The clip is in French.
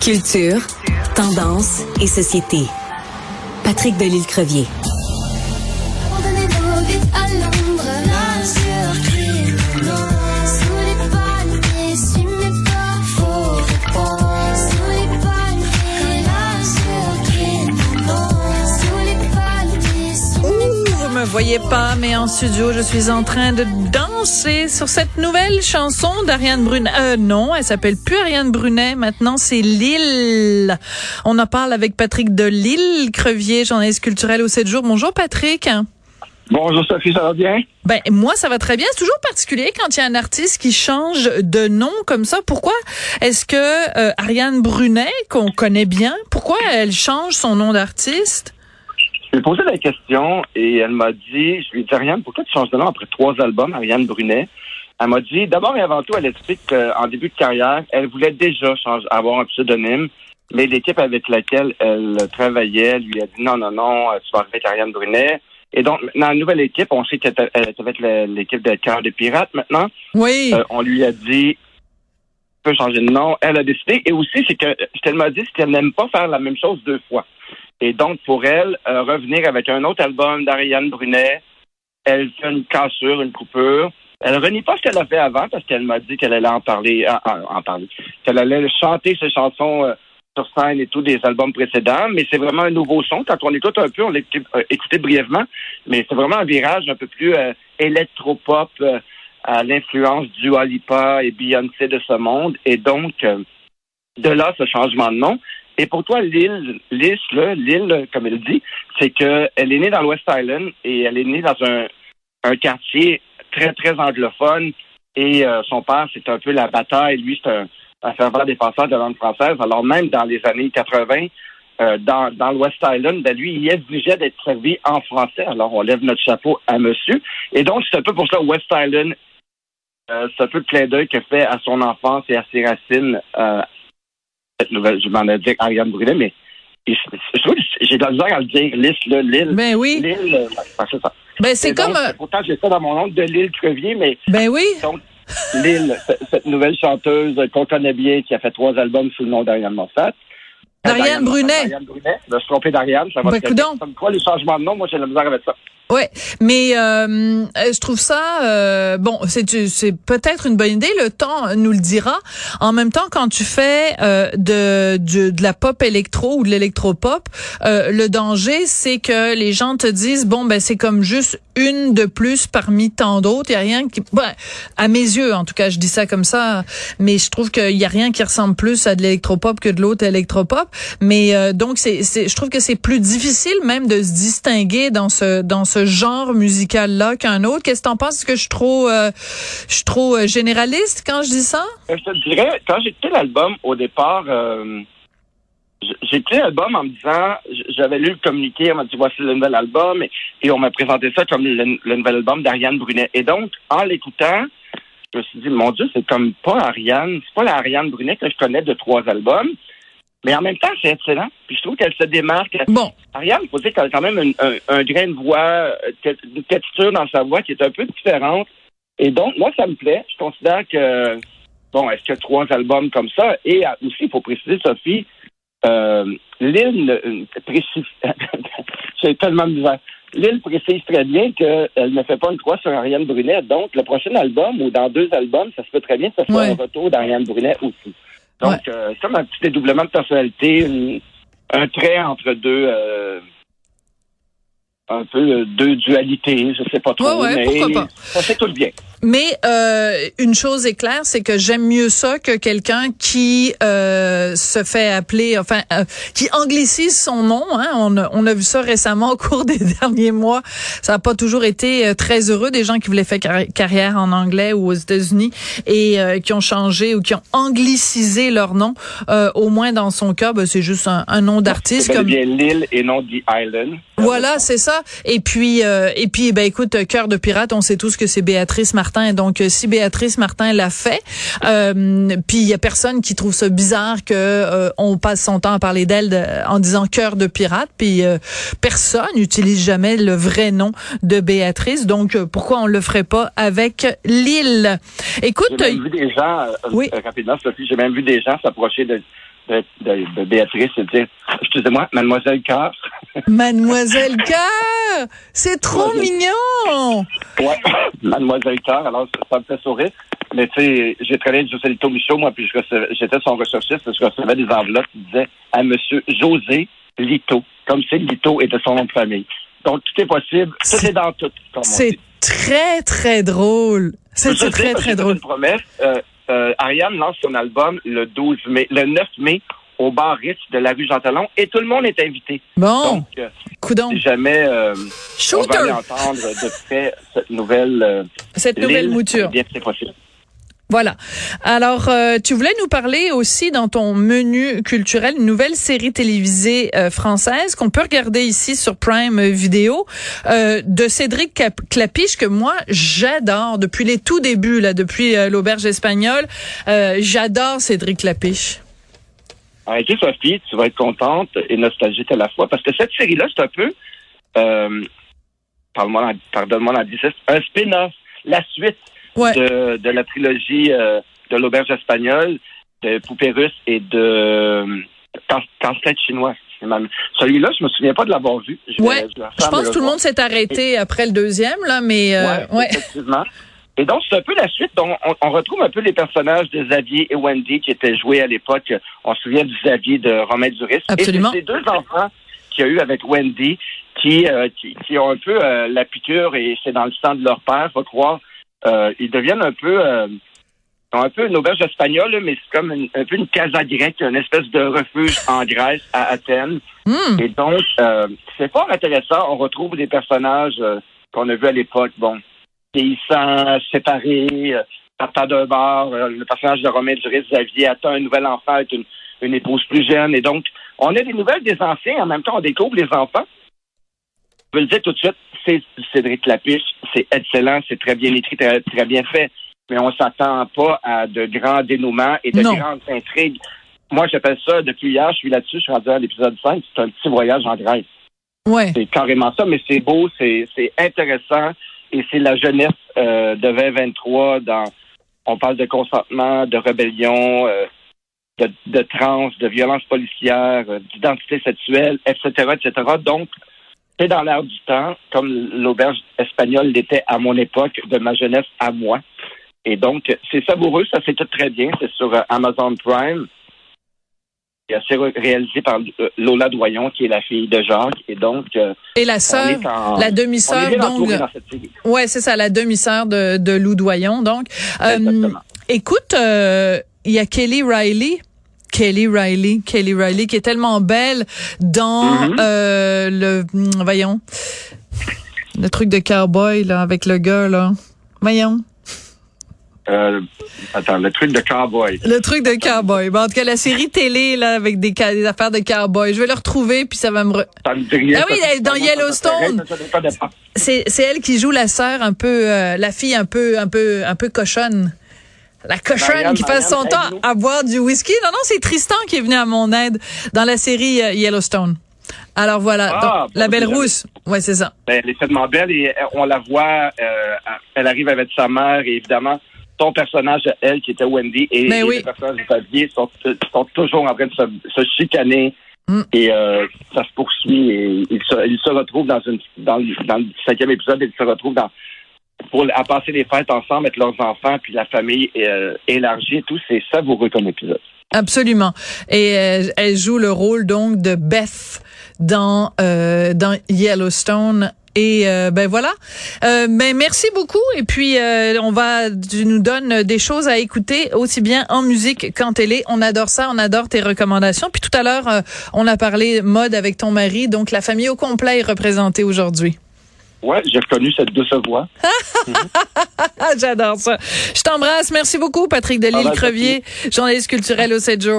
Culture, tendance et société. Patrick Delisle-Crevier. Me voyez pas, mais en studio, je suis en train de danser sur cette nouvelle chanson d'Ariane Brunet. Euh, non, elle s'appelle plus Ariane Brunet. Maintenant, c'est Lille. On en parle avec Patrick de Lille, Crevier, journaliste culturel au 7 jours. Bonjour, Patrick. Bonjour Sophie, ça va bien? Ben moi ça va très bien. C'est toujours particulier quand il y a un artiste qui change de nom comme ça. Pourquoi est-ce que euh, Ariane Brunet, qu'on connaît bien, pourquoi elle change son nom d'artiste? Je lui ai posé la question et elle m'a dit, je lui ai dit, Ariane, pourquoi tu changes de nom après trois albums, Ariane Brunet? Elle m'a dit, d'abord et avant tout, elle explique qu'en début de carrière, elle voulait déjà changer, avoir un pseudonyme, mais l'équipe avec laquelle elle travaillait lui a dit, non, non, non, tu vas avec Ariane Brunet. Et donc, dans la nouvelle équipe, on sait qu'elle est avec l'équipe de Cœur de Pirates maintenant. Oui. Euh, on lui a dit, tu peux changer de nom. Elle a décidé. Et aussi, c'est que ce qu'elle m'a dit, c'est qu'elle n'aime pas faire la même chose deux fois. Et donc, pour elle, euh, revenir avec un autre album d'Ariane Brunet, elle fait une cassure, une coupure. Elle renie pas ce qu'elle a fait avant parce qu'elle m'a dit qu'elle allait en parler, en, parler, qu'elle allait chanter ses chansons euh, sur scène et tout des albums précédents, mais c'est vraiment un nouveau son. Quand on écoute un peu, on l'a écouté brièvement, mais c'est vraiment un virage un peu plus euh, électropop à l'influence du Lipa et Beyoncé de ce monde. Et donc, de là, ce changement de nom. Et pour toi, l'île, l'île, comme elle dit, c'est qu'elle est née dans l'West Island et elle est née dans un, quartier très, très anglophone. Et euh, son père, c'est un peu la bataille. Lui, c'est un, un fervent défenseur de la langue française. Alors même dans les années 80, euh, dans, dans l'West Island, ben lui, il exigeait d'être servi en français. Alors on lève notre chapeau à monsieur. Et donc, c'est un peu pour ça, West Island, euh, c'est un peu le clin d'œil que fait à son enfance et à ses racines cette nouvelle, je m'en ai dit Ariane Brunet, mais j'ai de la misère à le dire, Lille, Lille. Ben oui. Lille, euh, c'est ça. Ben c'est comme. Donc, pourtant, j'ai ça dans mon nom de Lille Crevier, mais. Ben oui. Donc, Lille, cette nouvelle chanteuse qu'on connaît bien, qui a fait trois albums sous le nom d'Ariane Moffat. D'Ariane Brunet. D'Ariane Brunet. Je me suis trompé d'Ariane. Ça va ben, Comme quoi, les changements de nom, moi, j'ai de la misère avec ça. Ouais, mais euh, je trouve ça euh, bon. C'est c'est peut-être une bonne idée. Le temps nous le dira. En même temps, quand tu fais euh, de, de, de la pop électro ou de l'électropop, euh, le danger c'est que les gens te disent bon ben c'est comme juste une de plus parmi tant d'autres. Il y a rien qui, ben, à mes yeux en tout cas, je dis ça comme ça, mais je trouve qu'il y a rien qui ressemble plus à de l'électropop que de l'autre électropop. Mais euh, donc c'est je trouve que c'est plus difficile même de se distinguer dans ce dans ce genre musical-là qu'un autre. Qu'est-ce que t'en penses? Est-ce que je suis trop, euh, je suis trop euh, généraliste quand je dis ça? Euh, je te dirais, quand j'ai l'album, au départ, j'ai écouté l'album en me disant, j'avais lu le communiqué, on m'a dit voici le nouvel album, et, on m'a présenté ça comme le, nouvel album d'Ariane Brunet. Et donc, en l'écoutant, je me suis dit, mon Dieu, c'est comme pas Ariane, c'est pas la Ariane Brunet que je connais de trois albums. Mais en même temps, c'est excellent. Puis je trouve qu'elle se démarque. Bon. Ariane, il faut dire qu'elle a quand même un, un, grain de voix, euh, une texture dans sa voix qui est un peu différente. Et donc, moi, ça me plaît. Je considère que, bon, est-ce qu'il y a trois albums comme ça? Et euh, aussi, il faut préciser, Sophie, euh, Lille précise, c'est tellement bizarre. Lille précise très bien qu'elle ne fait pas une croix sur Ariane Brunet. Donc, le prochain album ou dans deux albums, ça se peut très bien que ce soit un retour d'Ariane Brunet aussi. Donc, euh, comme un petit dédoublement de personnalité, un trait entre deux, euh, un peu euh, deux dualités, je sais pas trop, mais ça fait tout le bien. Mais euh, une chose est claire, c'est que j'aime mieux ça que quelqu'un qui euh, se fait appeler, enfin, euh, qui anglicise son nom. Hein. On, a, on a vu ça récemment au cours des derniers mois. Ça n'a pas toujours été euh, très heureux des gens qui voulaient faire carrière en anglais ou aux États-Unis et euh, qui ont changé ou qui ont anglicisé leur nom. au moins dans son cas, ben, c'est juste un, un nom d'artiste. comme bien l'île et non The Island. Voilà, c'est ça. Et puis, et puis, ben écoute, cœur de pirate, on sait tous que c'est Béatrice Martin donc, euh, si Béatrice Martin l'a fait, euh, puis il y a personne qui trouve ça bizarre que euh, on passe son temps à parler d'elle en disant cœur de pirate, puis personne n'utilise jamais le vrai nom de Béatrice. Donc, pourquoi on le ferait pas avec Lille? Écoute, j'ai même vu des gens, oui. rapidement, Sophie, j'ai même vu des gens s'approcher de de, de Béatrice et dire Excusez-moi, Mademoiselle Cœur. Mademoiselle Cœur! C'est trop mignon! Ouais, Mademoiselle Cœur, alors ça, me fait sourire. Mais tu sais, j'ai travaillé avec José Lito Michaud, moi, puis j'étais son recherchiste, je recevais des enveloppes qui disaient à Monsieur José Lito, comme si Lito était son nom de famille. Donc, tout est possible. Tout est dans tout. C'est très, très drôle. C'est très, très drôle. Une promesse. Euh, euh, Ariane lance son album le 12 mai, le 9 mai au bar Ritz de la rue Jean Talon et tout le monde est invité. Bon. Donc, euh, si jamais euh, on va entendre de près cette nouvelle euh, cette nouvelle mouture. Bien, c'est possible. Voilà. Alors, euh, tu voulais nous parler aussi dans ton menu culturel une nouvelle série télévisée euh, française qu'on peut regarder ici sur Prime Vidéo euh, de Cédric Clapiche que moi j'adore depuis les tout débuts là, depuis l'auberge espagnole. j'adore Cédric Clapiche. Arrêtez Sophie, tu vas être contente et nostalgique à la fois parce que cette série-là c'est un peu, pardonne-moi la un spin-off, la suite de, la trilogie euh, de l'auberge espagnole, de Poupée russe et de Casse-tête chinois. Celui-là, je me souviens pas de l'avoir vu. Je, ouais. je, pense que tout le monde s'est arrêté après le deuxième, là, mais euh, ouais, effectivement. Et donc, c'est un peu la suite. On, on, retrouve un peu les personnages de Xavier et Wendy qui étaient joués à l'époque. On se souvient du Xavier de Romain Duris. Absolument. Et ces deux enfants qu'il y a eu avec Wendy qui, euh, qui, qui, ont un peu la piqûre et c'est dans le sang de leur père, faut croire, euh, ils deviennent un peu euh, un peu une auberge espagnole, mais c'est comme un peu une casa grecque, une espèce de refuge en Grèce à Athènes. Hmm. Et donc, euh, c'est fort intéressant. On retrouve des personnages euh, qu'on a vus à l'époque, bon, vieillissants, séparés, partant d'un bar. le personnage de Romain Duris, Xavier, attend un nouvel enfant avec une, une épouse plus jeune. Et donc, on a des nouvelles des anciens. En même temps, on découvre les enfants. Je veux le dire tout de suite, c'est Cédric Lapiche, c'est excellent, c'est très bien écrit, très, très bien fait, mais on s'attend pas à de grands dénouements et de grandes intrigues. Moi, j'appelle ça, depuis hier, je suis là-dessus, je suis rendu à l'épisode 5, c'est un petit voyage en Grèce. Ouais. C'est carrément ça, mais c'est beau, c'est intéressant, et c'est la jeunesse euh, de 2023 dans, on parle de consentement, de rébellion, euh, de, de trans, de violence policière, euh, d'identité sexuelle, etc., etc. Donc, c'est dans l'air du temps, comme l'auberge espagnole l'était à mon époque, de ma jeunesse à moi. Et donc, c'est savoureux, ça tout très bien. C'est sur euh, Amazon Prime. C'est réalisé par euh, Lola Doyon, qui est la fille de Jacques. Et donc. Euh, et la sœur, la demi-sœur, donc. Ouais, c'est ça, la demi-sœur de, de Lou Doyon, donc. écoute, il y a Kelly Riley Kelly Riley, Kelly Riley qui est tellement belle dans mm-hmm. euh, le mm, voyons le truc de cowboy là avec le gars là. Voyons. Euh, attends, le truc de cowboy. Le truc de cowboy. Bon, en tout cas, la série télé là avec des, des affaires de cowboy. Je vais le retrouver puis ça va me. Ça me dit ah oui, dans Yellowstone. C'est elle qui joue la sœur un peu, euh, la fille un peu un peu un peu cochonne. La cochonne qui passe son temps à boire du whisky. Non, non, c'est Tristan qui est venu à mon aide dans la série euh, Yellowstone. Alors voilà, ah, la belle rousse. Ouais, c'est ça. Ben, elle est tellement belle et on la voit, euh, elle arrive avec sa mère et évidemment, son personnage, elle, qui était Wendy, et, ben les personnages de Xavier sont, sont toujours en train de se, chicaner. Mm. Et ça se poursuit et ils se, se retrouvent dans une dans, dans le cinquième épisode, ils se retrouvent dans pour à passer les fêtes ensemble avec leurs enfants, puis la famille euh, élargie et tout, c'est savoureux comme épisode. Absolument. Et euh, elle joue le rôle donc de Beth dans euh, dans Yellowstone. Et euh, ben voilà. Euh, ben merci beaucoup. Et puis on va, tu nous donnes des choses à écouter aussi bien en musique qu'en télé. On adore ça. On adore tes recommandations. Puis tout à l'heure, on a parlé mode avec ton mari. Donc la famille au complet est représentée aujourd'hui. Ouais, j'ai reconnu cette douce voix. J'adore ça. Je t'embrasse. Merci beaucoup, Patrick Delisle-Crevier, journaliste culturel au 7 jours.